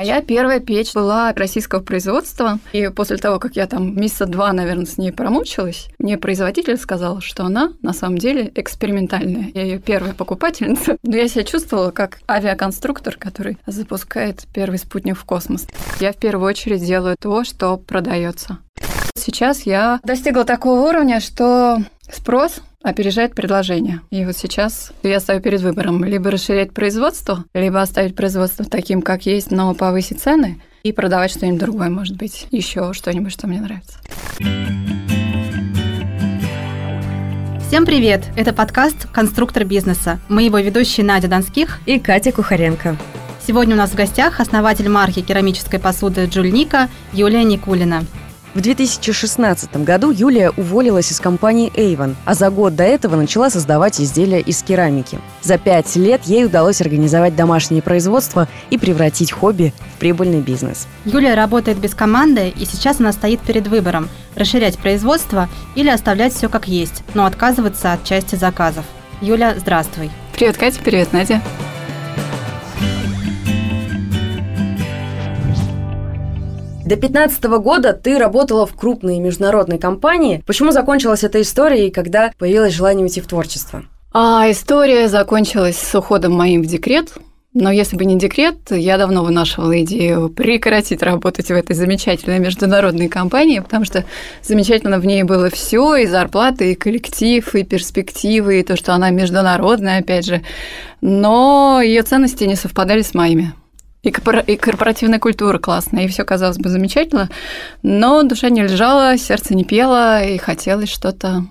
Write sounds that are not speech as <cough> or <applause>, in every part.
А я первая печь была российского производства, и после того, как я там месяца два, наверное, с ней промучилась, мне производитель сказал, что она на самом деле экспериментальная. Я ее первая покупательница, но я себя чувствовала как авиаконструктор, который запускает первый спутник в космос. Я в первую очередь делаю то, что продается. Сейчас я достигла такого уровня, что спрос опережает предложение. И вот сейчас я стою перед выбором либо расширять производство, либо оставить производство таким, как есть, но повысить цены и продавать что-нибудь другое, может быть, еще что-нибудь, что мне нравится. Всем привет! Это подкаст «Конструктор бизнеса». Мы его ведущие Надя Донских и Катя Кухаренко. Сегодня у нас в гостях основатель марки керамической посуды Джульника Юлия Никулина. В 2016 году Юлия уволилась из компании Avon, а за год до этого начала создавать изделия из керамики. За пять лет ей удалось организовать домашнее производство и превратить хобби в прибыльный бизнес. Юлия работает без команды, и сейчас она стоит перед выбором – расширять производство или оставлять все как есть, но отказываться от части заказов. Юля, здравствуй. Привет, Катя, привет, Надя. До 2015 года ты работала в крупной международной компании. Почему закончилась эта история и когда появилось желание уйти в творчество? А история закончилась с уходом моим в декрет. Но если бы не декрет, я давно вынашивала идею прекратить работать в этой замечательной международной компании, потому что замечательно в ней было все, и зарплата, и коллектив, и перспективы, и то, что она международная, опять же. Но ее ценности не совпадали с моими. И, корпоративная культура классная, и все казалось бы замечательно, но душа не лежала, сердце не пело, и хотелось что-то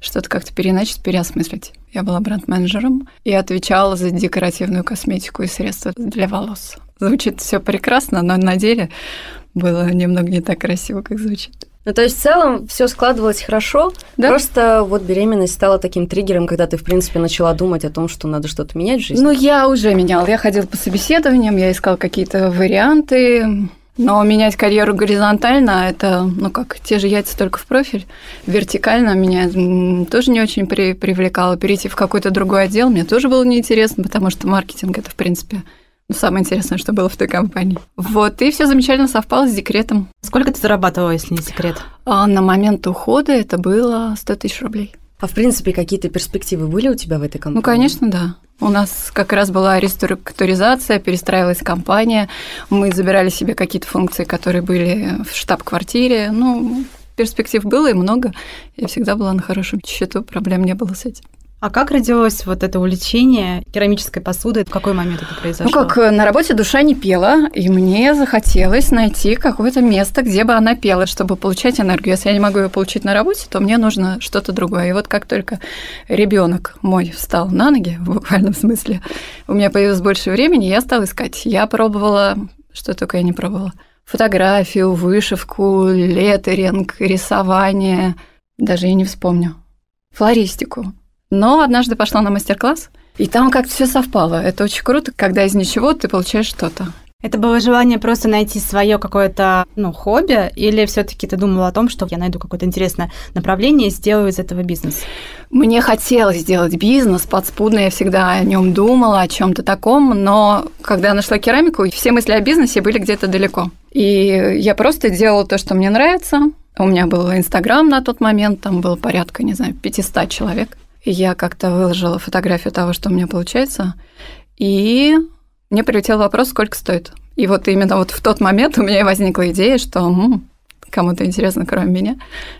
что-то как-то переначать, переосмыслить. Я была бренд-менеджером и отвечала за декоративную косметику и средства для волос. Звучит все прекрасно, но на деле было немного не так красиво, как звучит. Ну, то есть в целом все складывалось хорошо, да? просто вот беременность стала таким триггером, когда ты, в принципе, начала думать о том, что надо что-то менять в жизни. Ну, я уже меняла. Я ходила по собеседованиям, я искала какие-то варианты. Но менять карьеру горизонтально – это, ну как, те же яйца только в профиль. Вертикально меня тоже не очень при, привлекало. Перейти в какой-то другой отдел мне тоже было неинтересно, потому что маркетинг – это, в принципе, ну, самое интересное, что было в той компании. Вот, и все замечательно совпало с декретом. Сколько ты зарабатывала, если не секрет? А на момент ухода это было 100 тысяч рублей. А в принципе, какие-то перспективы были у тебя в этой компании? Ну, конечно, да. У нас как раз была реструктуризация, перестраивалась компания, мы забирали себе какие-то функции, которые были в штаб-квартире. Ну, перспектив было и много. Я всегда была на хорошем счету, проблем не было с этим. А как родилось вот это увлечение керамической посудой? В какой момент это произошло? Ну, как э, на работе душа не пела, и мне захотелось найти какое-то место, где бы она пела, чтобы получать энергию. Если я не могу ее получить на работе, то мне нужно что-то другое. И вот как только ребенок мой встал на ноги, в буквальном смысле, у меня появилось больше времени, я стала искать. Я пробовала, что только я не пробовала. Фотографию, вышивку, летеринг, рисование. Даже я не вспомню. Флористику. Но однажды пошла на мастер-класс, и там как-то все совпало. Это очень круто, когда из ничего ты получаешь что-то. Это было желание просто найти свое какое-то ну, хобби, или все-таки ты думала о том, что я найду какое-то интересное направление и сделаю из этого бизнес? Мне хотелось сделать бизнес, подспудно я всегда о нем думала, о чем-то таком, но когда я нашла керамику, все мысли о бизнесе были где-то далеко. И я просто делала то, что мне нравится. У меня был Инстаграм на тот момент, там было порядка, не знаю, 500 человек я как-то выложила фотографию того, что у меня получается, и мне прилетел вопрос, сколько стоит. И вот именно вот в тот момент у меня возникла идея, что кому-то интересно, кроме меня,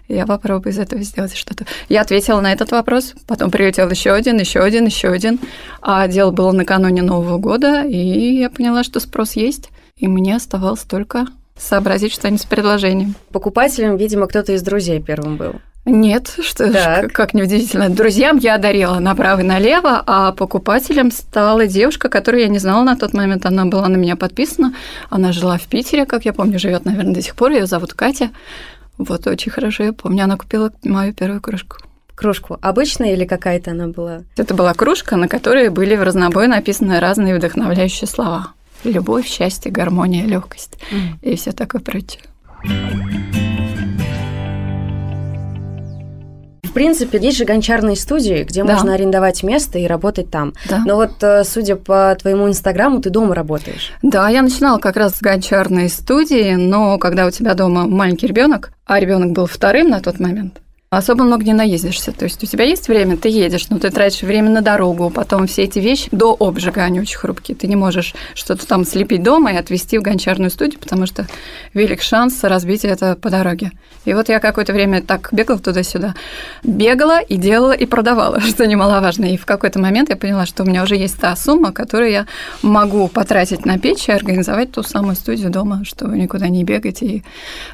я попробую из этого сделать что-то. Я ответила на этот вопрос, потом прилетел еще один, еще один, еще один. А дело было накануне Нового года, и я поняла, что спрос есть, и мне оставалось только сообразить что-нибудь с предложением. Покупателем, видимо, кто-то из друзей первым был. Нет, что ж, как неудивительно. Друзьям я дарила направо и налево, а покупателем стала девушка, которую я не знала на тот момент. Она была на меня подписана. Она жила в Питере, как я помню, живет, наверное, до сих пор. Ее зовут Катя. Вот очень хорошо я помню. Она купила мою первую кружку. Кружку обычная или какая-то она была? Это была кружка, на которой были в разнобой написаны разные вдохновляющие слова. Любовь, счастье, гармония, легкость mm. и все такое прочее принципе, есть же гончарные студии, где Да. можно арендовать место и работать там. Да. Но вот, э, судя по твоему инстаграму, ты дома работаешь. Да, я начинала как раз с гончарной студии, но когда у тебя дома маленький ребенок, а ребенок был вторым на тот момент, особо много не наездишься. То есть у тебя есть время, ты едешь, но ты тратишь время на дорогу, потом все эти вещи до обжига, они очень хрупкие. Ты не можешь что-то там слепить дома и отвезти в гончарную студию, потому что велик шанс разбить это по дороге. И вот я какое-то время так бегала туда-сюда. Бегала и делала, и продавала, <laughs> что немаловажно. И в какой-то момент я поняла, что у меня уже есть та сумма, которую я могу потратить на печь и организовать ту самую студию дома, чтобы никуда не бегать и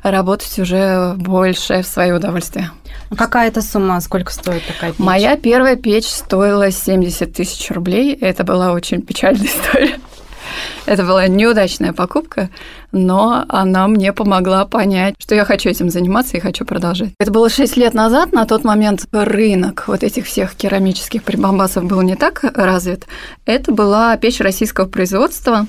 работать уже больше в свое удовольствие. А Какая это сумма? Сколько стоит такая печь? Моя первая печь стоила 70 тысяч рублей. Это была очень печальная <laughs> история. Это была неудачная покупка, но она мне помогла понять, что я хочу этим заниматься и хочу продолжать. Это было 6 лет назад, на тот момент рынок вот этих всех керамических прибамбасов был не так развит. Это была печь российского производства,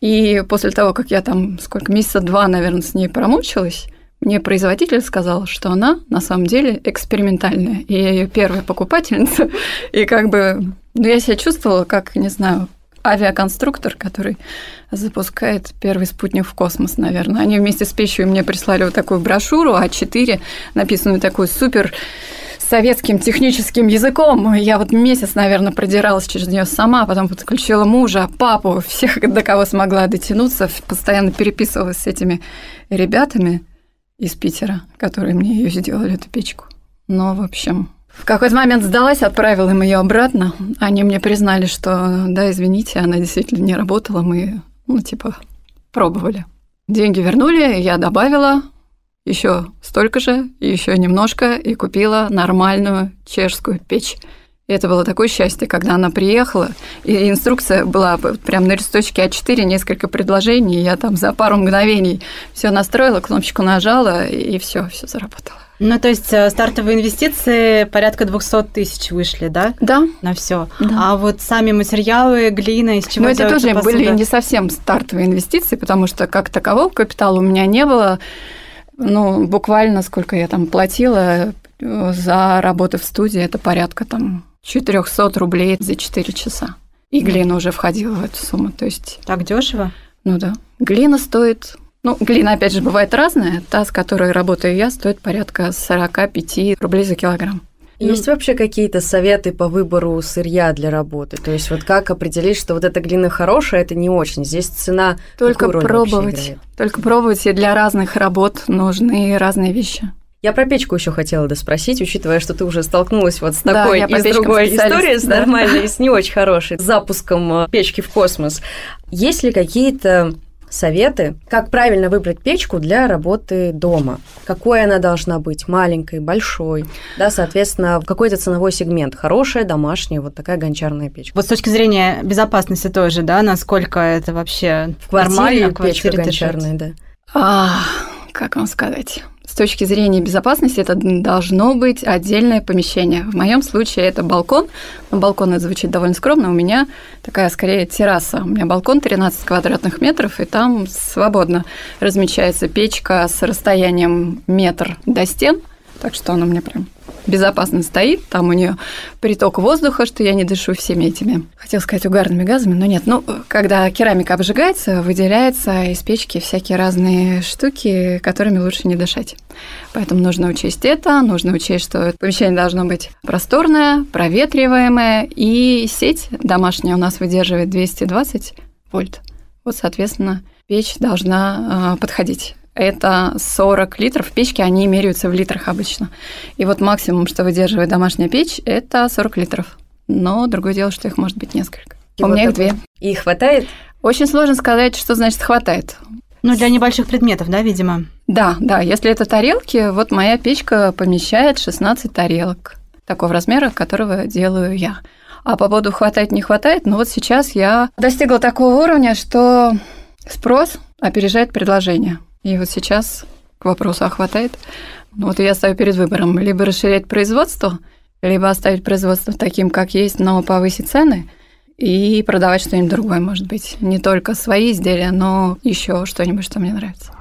и после того, как я там сколько, месяца два, наверное, с ней промучилась, мне производитель сказал, что она на самом деле экспериментальная. И я ее первая покупательница. <laughs> И как бы, ну, я себя чувствовала как, не знаю, авиаконструктор, который запускает первый спутник в космос, наверное. Они вместе с печью мне прислали вот такую брошюру А4, написанную такой супер советским техническим языком. Я вот месяц, наверное, продиралась через нее сама, потом подключила мужа, папу, всех, до кого смогла дотянуться, постоянно переписывалась с этими ребятами из Питера, которые мне ее сделали, эту печку. Но, в общем, в какой-то момент сдалась, отправила им ее обратно. Они мне признали, что да, извините, она действительно не работала, мы, ну, типа, пробовали. Деньги вернули, я добавила еще столько же, еще немножко, и купила нормальную чешскую печь. И это было такое счастье, когда она приехала, и инструкция была прям на листочке А4, несколько предложений, я там за пару мгновений все настроила, кнопочку нажала, и все, все заработало. Ну, то есть э, стартовые инвестиции порядка 200 тысяч вышли, да? Да, На все. Да. А вот сами материалы, глина, из чего Но это тоже посуда? были не совсем стартовые инвестиции, потому что как такового капитала у меня не было. Ну, буквально сколько я там платила э, за работу в студии, это порядка там 400 рублей за 4 часа. И глина уже входила в эту сумму. То есть, Так дешево? ну да, глина стоит... Ну, глина, опять же, бывает разная. Та, с которой работаю я, стоит порядка 45 рублей за килограмм. Есть вообще какие-то советы по выбору сырья для работы? То есть вот как определить, что вот эта глина хорошая, это не очень? Здесь цена Только пробовать. Только пробовать, и для разных работ нужны разные вещи. Я про печку еще хотела доспросить, учитывая, что ты уже столкнулась вот с Да, такой по и с другой историей, с да. нормальной и с не очень хорошей, с запуском э, печки в космос. Есть ли какие-то советы, как правильно выбрать печку для работы дома? Какой она должна быть? Маленькой, большой? Да, соответственно, в какой-то ценовой сегмент. Хорошая, домашняя, вот такая гончарная печка. Вот с точки зрения безопасности тоже, да, насколько это вообще В квартире нормально в печка квартире гончарная, да. А, как вам сказать? С точки зрения безопасности это должно быть отдельное помещение. В моем случае это балкон. Но балкон это звучит довольно скромно. У меня такая скорее терраса. У меня балкон 13 квадратных метров, и там свободно размещается печка с расстоянием метр до стен. Так что она меня прям безопасно стоит. Там у нее приток воздуха, что я не дышу всеми этими, хотел сказать, угарными газами, но нет. Ну, когда керамика обжигается, выделяется из печки всякие разные штуки, которыми лучше не дышать. Поэтому нужно учесть это, нужно учесть, что помещение должно быть просторное, проветриваемое, и сеть домашняя у нас выдерживает 220 вольт. Вот, соответственно, печь должна э, подходить. Это 40 литров. Печки, они меряются в литрах обычно. И вот максимум, что выдерживает домашняя печь, это 40 литров. Но другое дело, что их может быть несколько. И У вот меня их две. И хватает? Очень сложно сказать, что значит хватает. Ну, для небольших предметов, да, видимо? Да, да, если это тарелки, вот моя печка помещает 16 тарелок такого размера, которого делаю я. А по поводу хватает, не хватает, ну вот сейчас я достигла такого уровня, что спрос опережает предложение. И вот сейчас к вопросу, а хватает? Ну вот я стою перед выбором, либо расширять производство, либо оставить производство таким, как есть, но повысить цены и продавать что-нибудь другое, может быть. Не только свои изделия, но еще что-нибудь, что мне нравится.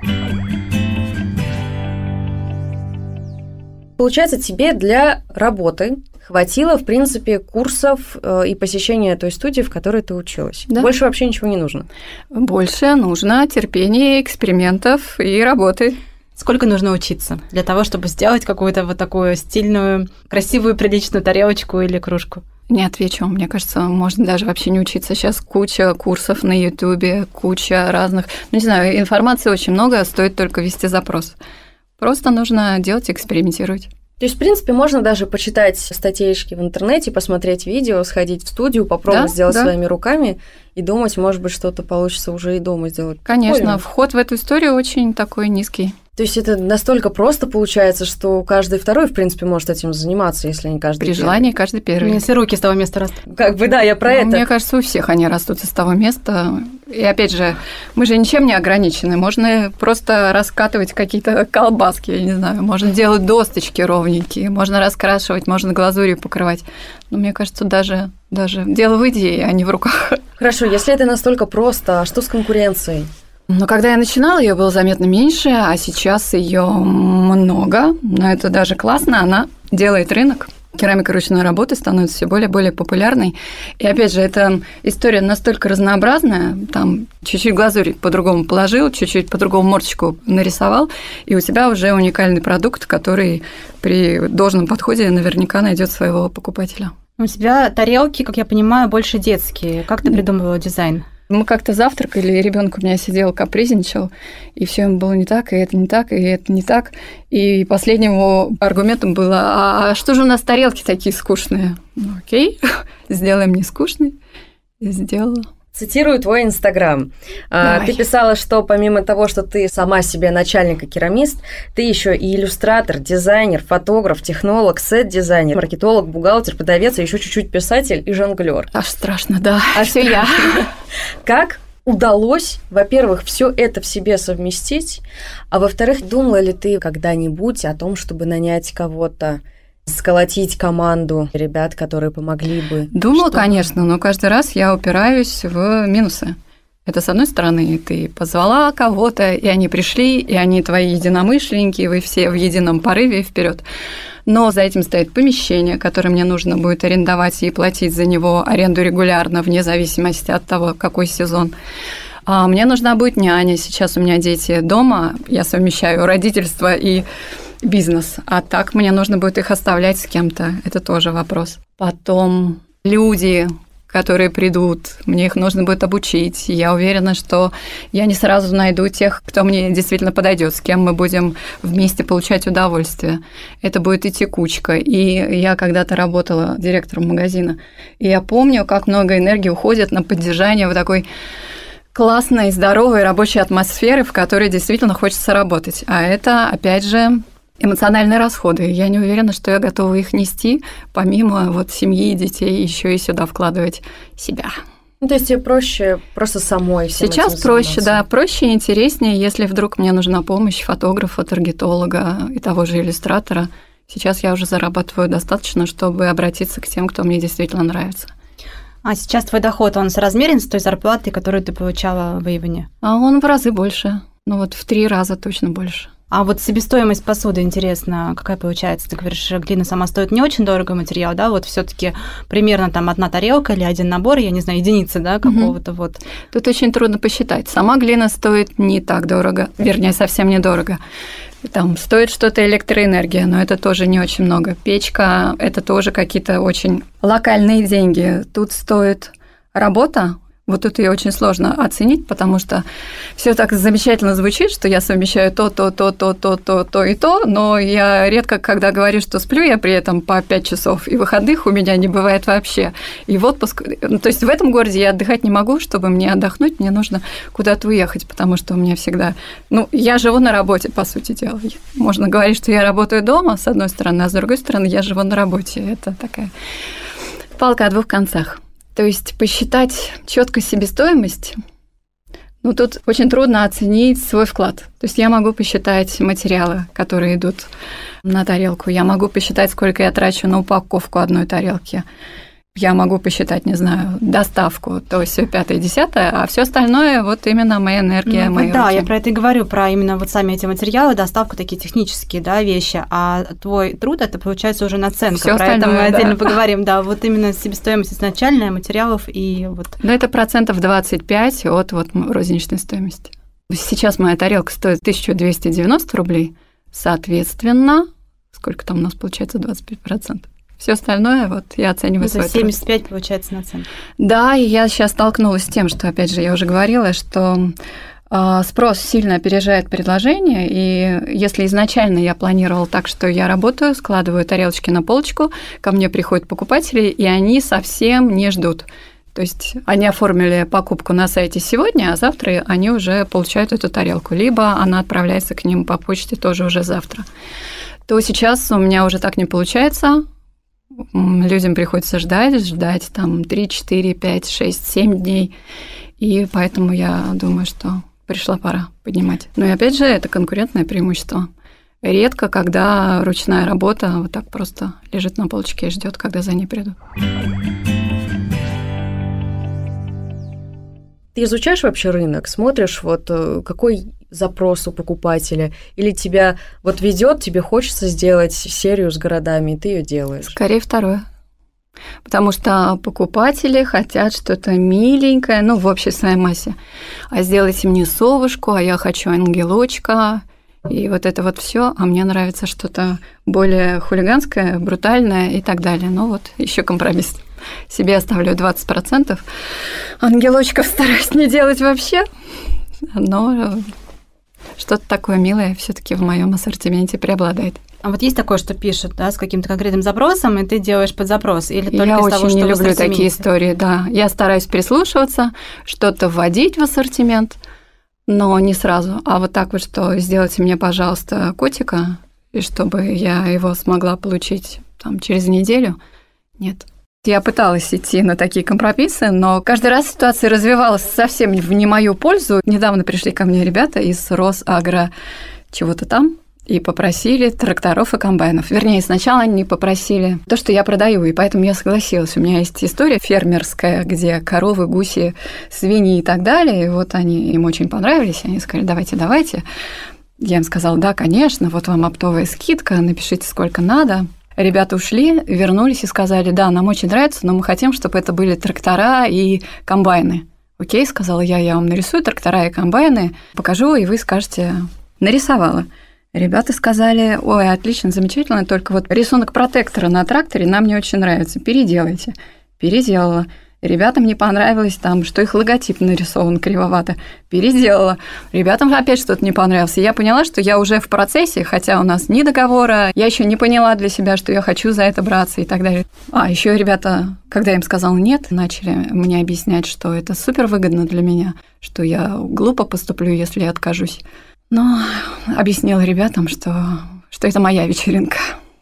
Получается, тебе для работы хватило, в принципе, курсов э, и посещения той студии, в которой ты училась. Да. Больше вообще ничего не нужно. Больше нужно терпение, экспериментов и работы. Сколько нужно учиться для того, чтобы сделать какую-то вот такую стильную, красивую, приличную тарелочку или кружку? Не отвечу. Мне кажется, можно даже вообще не учиться. Сейчас куча курсов на Ютубе, куча разных... Ну, не знаю, информации очень много, стоит только ввести запрос. Просто нужно делать и экспериментировать. То есть, в принципе, можно даже почитать статейки в интернете, посмотреть видео, сходить в студию, попробовать да, сделать да. своими руками и думать, может быть, что-то получится уже и дома сделать. Конечно, Прикольно. вход в эту историю очень такой низкий. То есть это настолько просто получается, что каждый второй, в принципе, может этим заниматься, если не каждый При первый. желании каждый первый. Если руки с того места растут. Как бы, да, я про ну, это. Мне кажется, у всех они растут с того места. И опять же, мы же ничем не ограничены. Можно просто раскатывать какие-то колбаски, я не знаю. Можно делать досточки ровненькие, можно раскрашивать, можно глазурью покрывать. Но мне кажется, даже, даже дело в идее, а не в руках. Хорошо, если это настолько просто, а что с конкуренцией? Но когда я начинала, ее было заметно меньше, а сейчас ее много. Но это даже классно, она делает рынок. Керамика ручной работы становится все более и более популярной. И опять же, эта история настолько разнообразная. Там чуть-чуть глазурь по-другому положил, чуть-чуть по-другому мордочку нарисовал, и у тебя уже уникальный продукт, который при должном подходе наверняка найдет своего покупателя. У тебя тарелки, как я понимаю, больше детские. Как ты придумывала дизайн? Мы как-то завтракали, и ребенок у меня сидел, капризничал, и все ему было не так, и это не так, и это не так. И последним его аргументом было, а, а что же у нас тарелки такие скучные? Ну, окей, <laughs> сделаем не скучные. И сделала. Цитирую твой Инстаграм. А. Ты писала, что помимо того, что ты сама себе начальник и керамист, ты еще и иллюстратор, дизайнер, фотограф, технолог, сет-дизайнер, маркетолог, бухгалтер, продавец, и еще чуть-чуть писатель и жонглер. Аж страшно, да. А все я. <laughs> Как удалось, во-первых, все это в себе совместить, а во-вторых, думала ли ты когда-нибудь о том, чтобы нанять кого-то сколотить команду ребят, которые помогли бы? Думала, чтобы... конечно, но каждый раз я упираюсь в минусы. Это, с одной стороны, ты позвала кого-то, и они пришли, и они твои единомышленники, вы все в едином порыве вперед. Но за этим стоит помещение, которое мне нужно будет арендовать и платить за него аренду регулярно, вне зависимости от того, какой сезон. А мне нужна будет няня. Сейчас у меня дети дома, я совмещаю родительство и бизнес. А так мне нужно будет их оставлять с кем-то. Это тоже вопрос. Потом люди, которые придут, мне их нужно будет обучить. Я уверена, что я не сразу найду тех, кто мне действительно подойдет, с кем мы будем вместе получать удовольствие. Это будет и текучка. И я когда-то работала директором магазина, и я помню, как много энергии уходит на поддержание вот такой классной, здоровой рабочей атмосферы, в которой действительно хочется работать. А это, опять же, эмоциональные расходы. Я не уверена, что я готова их нести, помимо вот семьи и детей, еще и сюда вкладывать себя. Ну, то есть тебе проще просто самой Сейчас проще, да, проще и интереснее, если вдруг мне нужна помощь фотографа, таргетолога и того же иллюстратора. Сейчас я уже зарабатываю достаточно, чтобы обратиться к тем, кто мне действительно нравится. А сейчас твой доход, он соразмерен с той зарплатой, которую ты получала в Иване? А он в разы больше. Ну вот в три раза точно больше. А вот себестоимость посуды, интересно, какая получается? Ты говоришь, глина сама стоит не очень дорого материал, да? Вот все таки примерно там одна тарелка или один набор, я не знаю, единицы, да, какого-то угу. вот. Тут очень трудно посчитать. Сама глина стоит не так дорого, вернее, совсем недорого. Там стоит что-то электроэнергия, но это тоже не очень много. Печка – это тоже какие-то очень локальные деньги. Тут стоит работа, вот тут ее очень сложно оценить, потому что все так замечательно звучит, что я совмещаю то, то, то, то, то, то, то и то, но я редко, когда говорю, что сплю я при этом по 5 часов, и выходных у меня не бывает вообще. И в отпуск, ну, то есть в этом городе я отдыхать не могу, чтобы мне отдохнуть, мне нужно куда-то уехать, потому что у меня всегда, ну, я живу на работе, по сути дела. Можно говорить, что я работаю дома, с одной стороны, а с другой стороны, я живу на работе. Это такая палка о двух концах. То есть посчитать четко себестоимость, ну, тут очень трудно оценить свой вклад. То есть я могу посчитать материалы, которые идут на тарелку, я могу посчитать, сколько я трачу на упаковку одной тарелки. Я могу посчитать, не знаю, доставку, то все пятое, десятое, а все остальное вот именно моя энергия, ну, мои Да, руки. я про это и говорю, про именно вот сами эти материалы, доставку, такие технические, да, вещи, а твой труд это получается уже наценка. Всё про это мы да. отдельно <laughs> поговорим, да, вот именно себестоимость изначальная материалов и вот. Но это процентов 25 от вот розничной стоимости. Сейчас моя тарелка стоит 1290 рублей, соответственно, сколько там у нас получается 25%? Все остальное вот я оцениваю Ну, то свой есть труд. 75 получается наценка. Да, и я сейчас столкнулась с тем, что, опять же, я уже говорила, что а, спрос сильно опережает предложение, и если изначально я планировала так, что я работаю, складываю тарелочки на полочку, ко мне приходят покупатели, и они совсем не ждут. То есть они оформили покупку на сайте сегодня, а завтра они уже получают эту тарелку, либо она отправляется к ним по почте тоже уже завтра. То сейчас у меня уже так не получается. Людям приходится ждать, ждать там 3, 4, 5, 6, 7 дней. И поэтому я думаю, что пришла пора поднимать. Но и опять же, это конкурентное преимущество. Редко, когда ручная работа вот так просто лежит на полочке и ждет, когда за ней придут. Ты изучаешь вообще рынок, смотришь, вот э, какой запрос у покупателя, или тебя вот ведет, тебе хочется сделать серию с городами, и ты ее делаешь. Скорее второе. Потому что покупатели хотят что-то миленькое, ну, в общей своей массе. А сделайте мне совушку, а я хочу ангелочка, и вот это вот все, а мне нравится что-то более хулиганское, брутальное и так далее. Ну вот, еще компромисс. Себе оставлю 20%. Ангелочков стараюсь не делать вообще. Но что-то такое милое все-таки в моем ассортименте преобладает. А вот есть такое, что пишут, да, с каким-то конкретным запросом, и ты делаешь под запрос, или только Я из очень того, что не люблю такие истории, да. Я стараюсь прислушиваться, что-то вводить в ассортимент, но не сразу. А вот так вот, что сделайте мне, пожалуйста, котика, и чтобы я его смогла получить там через неделю, нет. Я пыталась идти на такие компромиссы, но каждый раз ситуация развивалась совсем в не мою пользу. Недавно пришли ко мне ребята из Росагро чего-то там, и попросили тракторов и комбайнов. Вернее, сначала они попросили то, что я продаю, и поэтому я согласилась. У меня есть история фермерская, где коровы, гуси, свиньи и так далее. И вот они им очень понравились, они сказали, давайте, давайте. Я им сказала, да, конечно, вот вам оптовая скидка, напишите, сколько надо. Ребята ушли, вернулись и сказали, да, нам очень нравится, но мы хотим, чтобы это были трактора и комбайны. Окей, сказала я, я вам нарисую трактора и комбайны, покажу, и вы скажете, нарисовала. Ребята сказали, ой, отлично, замечательно, только вот рисунок протектора на тракторе нам не очень нравится, переделайте. Переделала. Ребятам не понравилось там, что их логотип нарисован кривовато. Переделала. Ребятам опять что-то не понравилось. И я поняла, что я уже в процессе, хотя у нас ни договора, я еще не поняла для себя, что я хочу за это браться и так далее. А еще ребята, когда я им сказала нет, начали мне объяснять, что это супер выгодно для меня, что я глупо поступлю, если я откажусь. Но объяснила ребятам, что, что это моя вечеринка.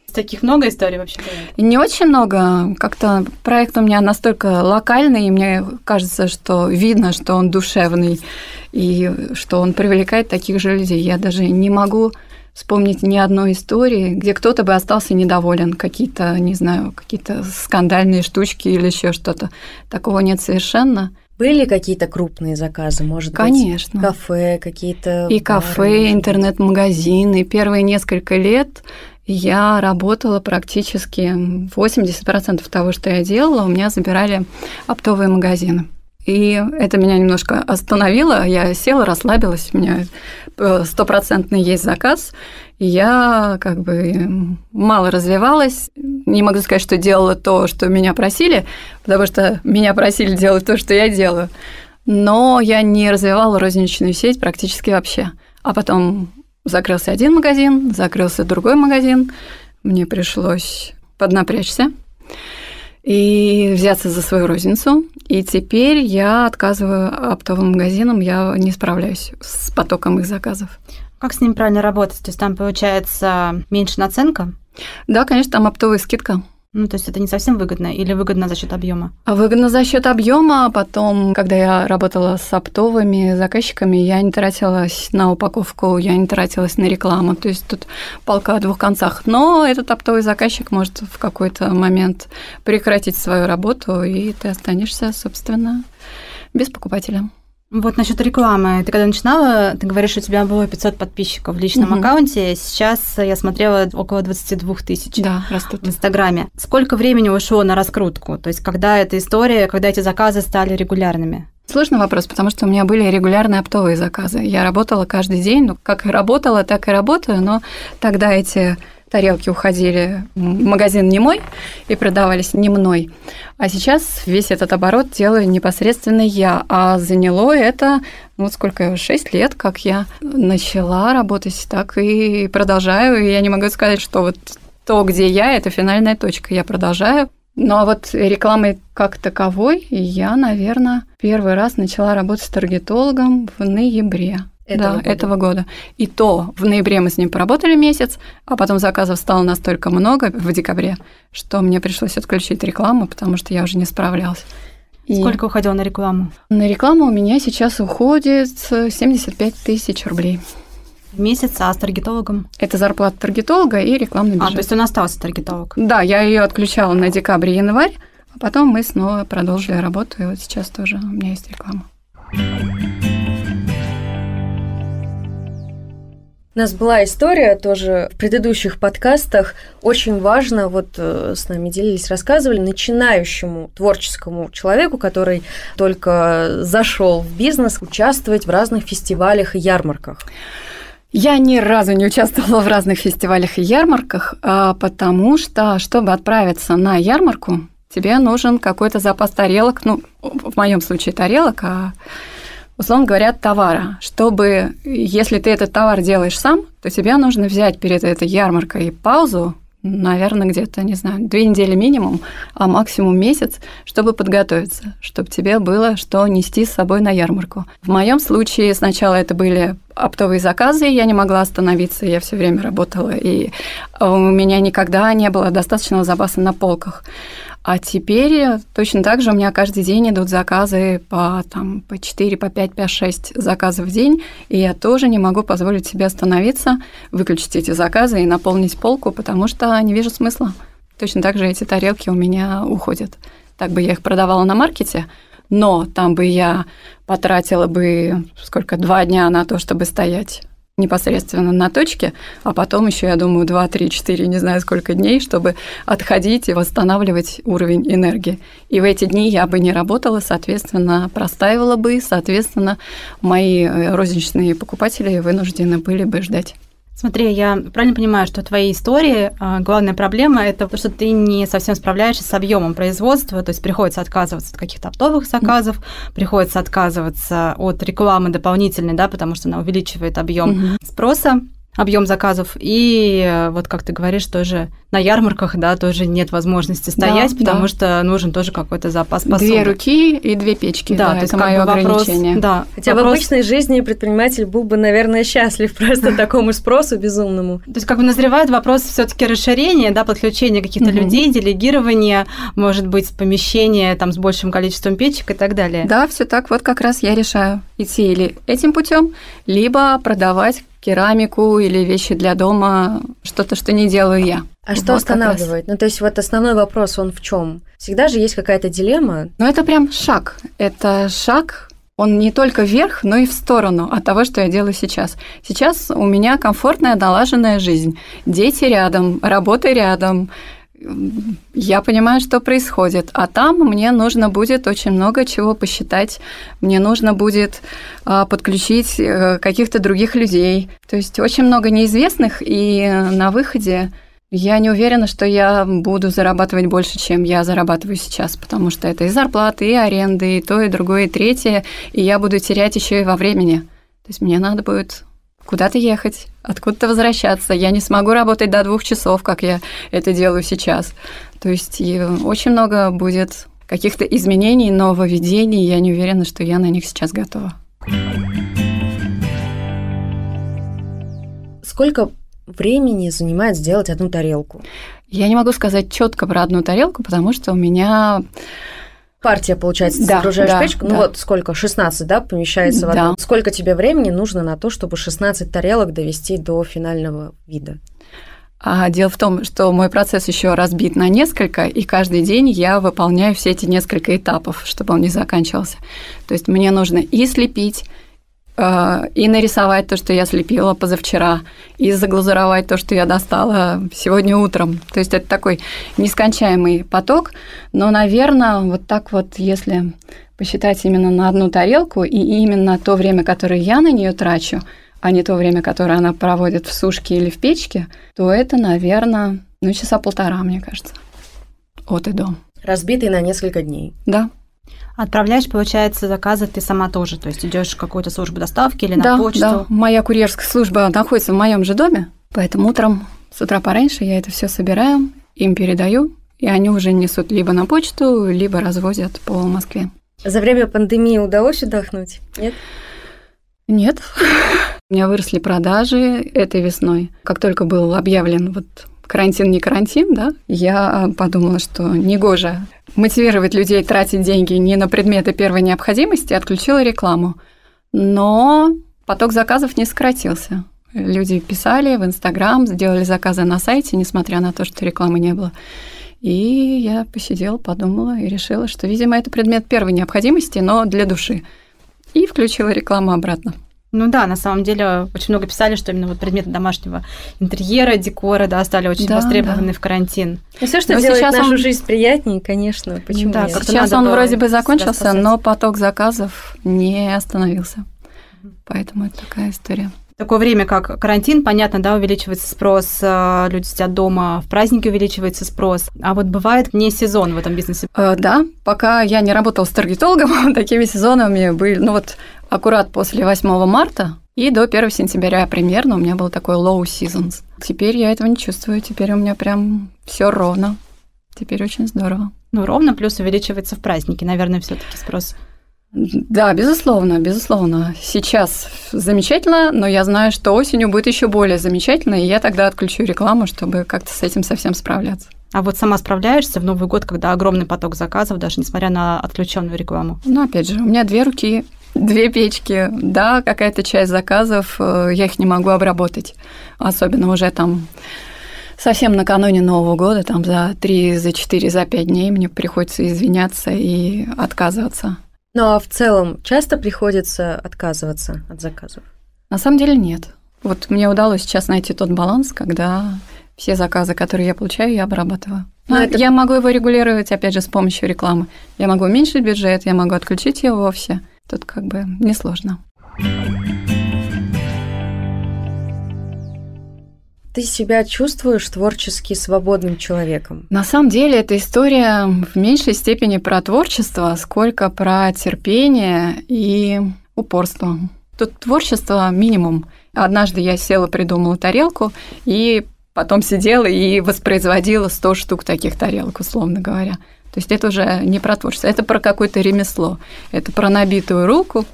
Таких много историй вообще? Не очень много. Как-то проект у меня настолько локальный, и мне кажется, что видно, что он душевный, и что он привлекает таких же людей. Я даже не могу вспомнить ни одной истории, где кто-то бы остался недоволен, какие-то, не знаю, какие-то скандальные штучки или еще что-то. Такого нет совершенно. Были какие-то крупные заказы, может Конечно. быть, кафе, какие-то И бары, кафе, интернет-магазины. Первые несколько лет я работала практически 80% того, что я делала, у меня забирали оптовые магазины. И это меня немножко остановило. Я села, расслабилась, у меня стопроцентный есть заказ. Я как бы мало развивалась. Не могу сказать, что делала то, что меня просили, потому что меня просили делать то, что я делаю. Но я не развивала розничную сеть практически вообще. А потом закрылся один магазин, закрылся другой магазин. Мне пришлось поднапрячься и взяться за свою розницу. И теперь я отказываю оптовым магазинам, я не справляюсь с потоком их заказов. Как с ним правильно работать? То есть там получается меньше наценка? Да, конечно, там оптовая скидка. Ну, то есть это не совсем выгодно или выгодно за счет объема? А выгодно за счет объема. Потом, когда я работала с оптовыми заказчиками, я не тратилась на упаковку, я не тратилась на рекламу. То есть тут полка о двух концах. Но этот оптовый заказчик может в какой-то момент прекратить свою работу, и ты останешься, собственно, без покупателя. Вот насчет рекламы. Ты когда начинала, ты говоришь, у тебя было 500 подписчиков в личном Мгм. аккаунте. Сейчас я смотрела около 22 тысяч Да, растут. в Инстаграме. Сколько времени ушло на раскрутку? То есть когда эта история, когда эти заказы стали регулярными? Сложный вопрос, потому что у меня были регулярные оптовые заказы. Я работала каждый день, ну, как и работала, так и работаю, но тогда эти тарелки уходили в магазин не мой и продавались не мной. А сейчас весь этот оборот делаю непосредственно я. А заняло это, ну, сколько, 6 лет, как я начала работать, так и продолжаю. И я не могу сказать, что вот то, где я, это финальная точка. Я продолжаю. Ну а вот рекламой как таковой я, наверное, первый раз начала работать с таргетологом в ноябре. Этого да, года. этого года. И то в ноябре мы с ним поработали месяц, а потом заказов стало настолько много в декабре, что мне пришлось отключить рекламу, потому что я уже не справлялась. И Сколько уходило на рекламу? На рекламу у меня сейчас уходит 75 тысяч рублей. В месяц, а с таргетологом? Это зарплата таргетолога и рекламный А, бюджет. то есть он остался таргетолог. Да, я ее отключала на декабрь и январь, а потом мы снова продолжили работу, и вот сейчас тоже у меня есть реклама. У нас была история тоже в предыдущих подкастах. Очень важно, вот э, с нами делились, рассказывали, начинающему творческому человеку, который только зашел в бизнес, участвовать в разных фестивалях и ярмарках. Я ни разу не участвовала в разных фестивалях и ярмарках, а, потому что, чтобы отправиться на ярмарку, тебе нужен какой-то запас тарелок, ну, в моем случае тарелок, а условно говоря, товара. Чтобы, если ты этот товар делаешь сам, то тебе нужно взять перед этой ярмаркой паузу, наверное, где-то, не знаю, две недели минимум, а максимум месяц, чтобы подготовиться, чтобы тебе было что нести с собой на ярмарку. В моем случае сначала это были оптовые заказы, я не могла остановиться, я все время работала, и у меня никогда не было достаточного запаса на полках. А теперь точно так же у меня каждый день идут заказы по, там, по 4, по 5, по 6 заказов в день, и я тоже не могу позволить себе остановиться, выключить эти заказы и наполнить полку, потому что не вижу смысла. Точно так же эти тарелки у меня уходят. Так бы я их продавала на маркете, но там бы я потратила бы сколько, два дня на то, чтобы стоять непосредственно на точке, а потом еще, я думаю, 2, 3, 4, не знаю сколько дней, чтобы отходить и восстанавливать уровень энергии. И в эти дни я бы не работала, соответственно, простаивала бы, соответственно, мои э, розничные покупатели вынуждены были бы ждать. Смотри, я правильно понимаю, что в твоей истории а, главная проблема это то, что ты не совсем справляешься с объемом производства, то есть приходится отказываться от каких-то оптовых заказов, приходится отказываться от рекламы дополнительной, да, потому что она увеличивает объем Мгм. спроса, объем заказов, и э, вот как ты говоришь, тоже на ярмарках, да, тоже нет возможности стоять, Да, потому да. что нужен тоже какой-то запас Две посуды. руки и две печки. Да, Да, то есть это мое вопрос- ограничение. Да, Хотя в вопрос- обычной жизни предприниматель был бы, наверное, счастлив <laughs> просто такому спросу безумному. То есть как бы назревает вопрос все-таки расширения, да, подключения каких-то людей, делегирования, может быть, помещения там с большим количеством печек и так далее. Да, все так. Вот как раз я решаю идти или этим путем, либо продавать керамику или вещи для дома, что-то, что не делаю я. А что Вот раз. останавливает? Ну, то есть вот основной вопрос, он в чем? Всегда же есть какая-то дилемма. Но это прям шаг. Это шаг, он не только вверх, но и в сторону от того, что я делаю сейчас. Сейчас у меня комфортная, налаженная жизнь. Дети рядом, работа рядом. Я понимаю, что происходит. А там мне нужно будет очень много чего посчитать. Мне нужно будет а, подключить э, каких-то других людей. То есть очень много неизвестных, и на выходе я не уверена, что я буду зарабатывать больше, чем я зарабатываю сейчас, потому что это и зарплаты, и аренды, и то, и другое, и третье, и я буду терять еще и во времени. То есть мне надо будет куда-то ехать, откуда-то возвращаться. Я не смогу работать до двух часов, как я это делаю сейчас. То есть и очень много будет каких-то изменений, нововведений, я не уверена, что я на них сейчас готова. Сколько времени занимает сделать одну тарелку? Я не могу сказать четко про одну тарелку, потому что у меня партия, получается, да, загружаешь да, печку. Ну да. вот сколько? 16, да, помещается в одну. Да. Сколько тебе времени нужно на то, чтобы 16 тарелок довести до финального вида? А дело в том, что мой процесс еще разбит на несколько, и каждый день я выполняю все эти несколько этапов, чтобы он не заканчивался. То есть мне нужно и слепить, и нарисовать то, что я слепила позавчера, и заглазуровать то, что я достала сегодня утром. То есть это такой нескончаемый поток, но, наверное, вот так вот, если посчитать именно на одну тарелку, и именно то время, которое я на нее трачу, а не то время, которое она проводит в сушке или в печке, то это, наверное, ну, часа полтора, мне кажется, от и до. Разбитый на несколько дней. Да, Отправляешь, получается, заказы ты сама тоже, то есть идешь в какую-то службу доставки или на да, почту. да. Моя курьерская служба находится в моем же доме, поэтому утром с утра пораньше я это все собираю, им передаю, и они уже несут либо на почту, либо развозят по Москве. За время пандемии удалось отдохнуть? Нет? Нет. У меня выросли продажи этой весной. Как только был объявлен вот карантин, не карантин, да, я подумала, что негоже мотивировать людей тратить деньги не на предметы первой необходимости, отключила рекламу. Но поток заказов не сократился. Люди писали в Инстаграм, сделали заказы на сайте, несмотря на то, что рекламы не было. И я посидела, подумала и решила, что, видимо, это предмет первой необходимости, но для души. И включила рекламу обратно. Ну да, на самом деле очень много писали, что именно вот предметы домашнего интерьера, декора, да, стали очень Да, востребованы да. в карантин. Ну, все, что Но делает сейчас нашу он- жизнь приятнее, конечно. Почему Да, нет? как-то Сейчас он вроде бы закончился, но поток заказов не остановился. Поэтому это такая история. Такое время, как карантин, понятно, да, увеличивается спрос, э, люди сидят дома, в праздники увеличивается спрос. А вот бывает не сезон в этом бизнесе. Э, Да, пока я не работала с таргетологом, <laughs> такими сезонами были, ну вот аккурат после 8 марта и до 1 сентября примерно у меня был такой low seasons. Теперь я этого не чувствую, теперь у меня прям все ровно. Теперь очень здорово. Ну, ровно, плюс увеличивается в праздники, наверное, все таки спрос. Да, безусловно, безусловно. Сейчас замечательно, но я знаю, что осенью будет еще более замечательно, и я тогда отключу рекламу, чтобы как-то с этим совсем справляться. А вот сама справляешься в Новый год, когда огромный поток заказов, даже несмотря на отключенную рекламу? Ну, опять же, у меня две руки, две печки. Да, какая-то часть заказов, э, я их не могу обработать. Особенно уже там совсем накануне Нового года, там за три, за четыре, за пять дней мне приходится извиняться и отказываться. Ну а в целом часто приходится отказываться от заказов? На самом деле нет. Вот мне удалось сейчас найти тот баланс, когда все заказы, которые я получаю, я обрабатываю. Но Но это- Я могу его регулировать, опять же, с помощью рекламы. Я могу уменьшить бюджет, я могу отключить его вовсе. Тут как бы несложно. Ты себя чувствуешь творчески свободным человеком? На самом деле эта история в меньшей степени про творчество, сколько про терпение и упорство. Тут творчество минимум. Однажды я села, придумала тарелку и потом сидела и воспроизводила 100 штук таких тарелок, условно говоря. То есть это уже не про творчество, это про какое-то ремесло, это про набитую руку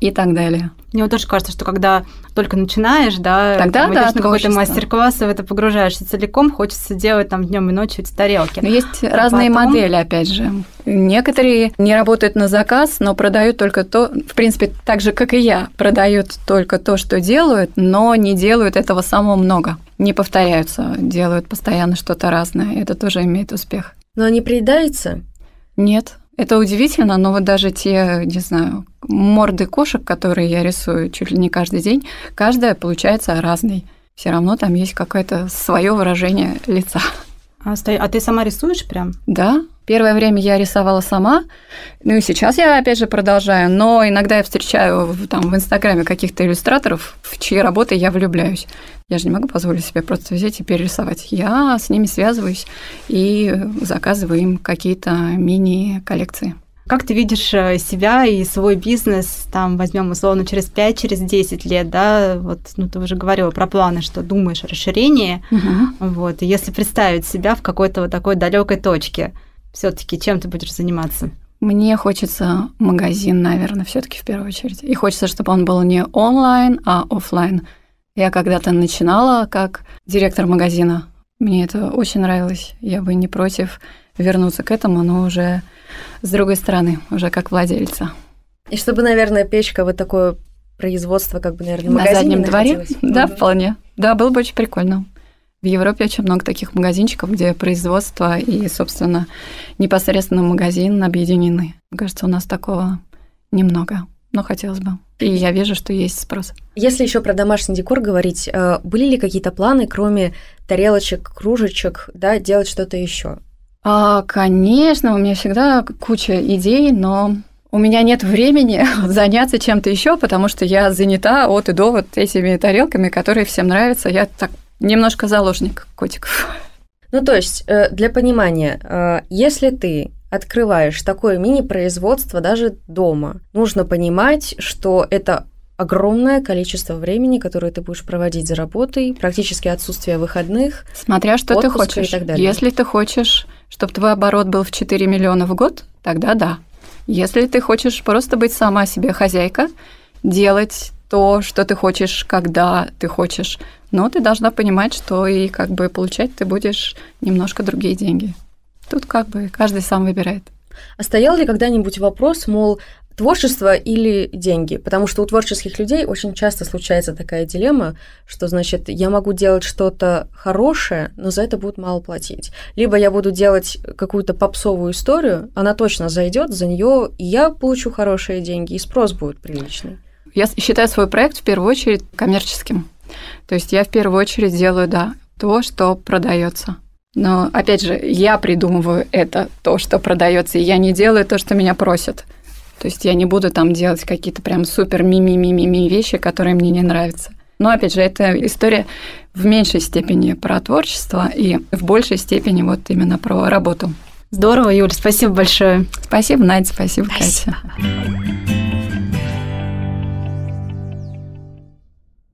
и так далее. Мне вот тоже кажется, что когда только начинаешь, да, Тогда там да, на какой-то мастер-класс, в это погружаешься целиком, хочется делать там днем и ночью эти тарелки. Но есть А разные потом- модели, опять же. Некоторые не работают на заказ, но продают только то, в принципе, так же, как и я, продают только то, что делают, но не делают этого самого много. Не повторяются, делают постоянно что-то разное. Это тоже имеет успех. Но не приедается? Нет. Это удивительно, но вот даже те, не знаю, морды кошек, которые я рисую чуть ли не каждый день, каждая получается разной. Все равно там есть какое-то свое выражение лица. А, а ты сама рисуешь прям? Да, первое время я рисовала сама, ну и сейчас я опять же продолжаю, но иногда я встречаю в- там в Инстаграме каких-то иллюстраторов, в чьи работы я влюбляюсь. Я же не могу позволить себе просто взять и перерисовать. Я с ними связываюсь и заказываю им какие-то мини-коллекции. Как ты видишь э, себя и свой бизнес, там, возьмем условно, через 5, через 10 лет, да, вот, ну, ты уже говорила про планы, что думаешь о расширении, вот, и если представить себя в какой-то вот такой далекой точке, все таки чем ты будешь заниматься? Мне хочется магазин, наверное, все таки в первую очередь. И хочется, чтобы он был не онлайн, а оффлайн. Я когда-то начинала как директор магазина. Мне это очень нравилось. Я бы не против вернуться к этому, но уже с другой стороны, уже как владельца. И чтобы, наверное, печка вот такое производство, как бы, наверное, в На заднем дворе? Да, вполне. Да, было бы очень прикольно. В Европе очень много таких магазинчиков, где производство и, собственно, непосредственно магазин объединены. Мне кажется, у нас такого немного, но хотелось бы. И я вижу, что есть спрос. Если еще про домашний декор говорить, э, были ли какие-то планы, кроме тарелочек, кружечек, да, делать что-то еще? А, конечно, у меня всегда куча идей, но у меня нет времени <laughs> заняться чем-то еще, потому что я занята от и до вот этими тарелками, которые всем нравятся. Я так немножко заложник котиков. <laughs> Ну, то есть, э, для понимания, э, если ты открываешь такое мини-производство даже дома, нужно понимать, что это огромное количество времени, которое ты будешь проводить за работой, практически отсутствие выходных. Смотря что ты хочешь. И так далее. Если ты хочешь, чтобы твой оборот был в 4 миллиона в год, тогда да. Если ты хочешь просто быть сама себе хозяйка, делать то, что ты хочешь, когда ты хочешь, но ты должна понимать, что и как бы получать ты будешь немножко другие деньги. Тут как бы каждый сам выбирает. А стоял ли когда-нибудь вопрос, мол, творчество или деньги? Потому что у творческих людей очень часто случается такая дилемма, что, значит, я могу делать что-то хорошее, но за это будут мало платить. Либо я буду делать какую-то попсовую историю, она точно зайдет, за нее я получу хорошие деньги, и спрос будет приличный. Я считаю свой проект в первую очередь коммерческим. То есть я в первую очередь делаю, да, то, что продается. Но опять же, я придумываю это, то, что продается, и я не делаю то, что меня просят. То есть я не буду там делать какие-то прям супер ми-ми-ми-ми вещи, которые мне не нравятся. Но опять же, это история в меньшей степени про творчество и в большей степени вот именно про работу. Здорово, Юля, спасибо большое. Спасибо, Надя, спасибо, спасибо. Катя.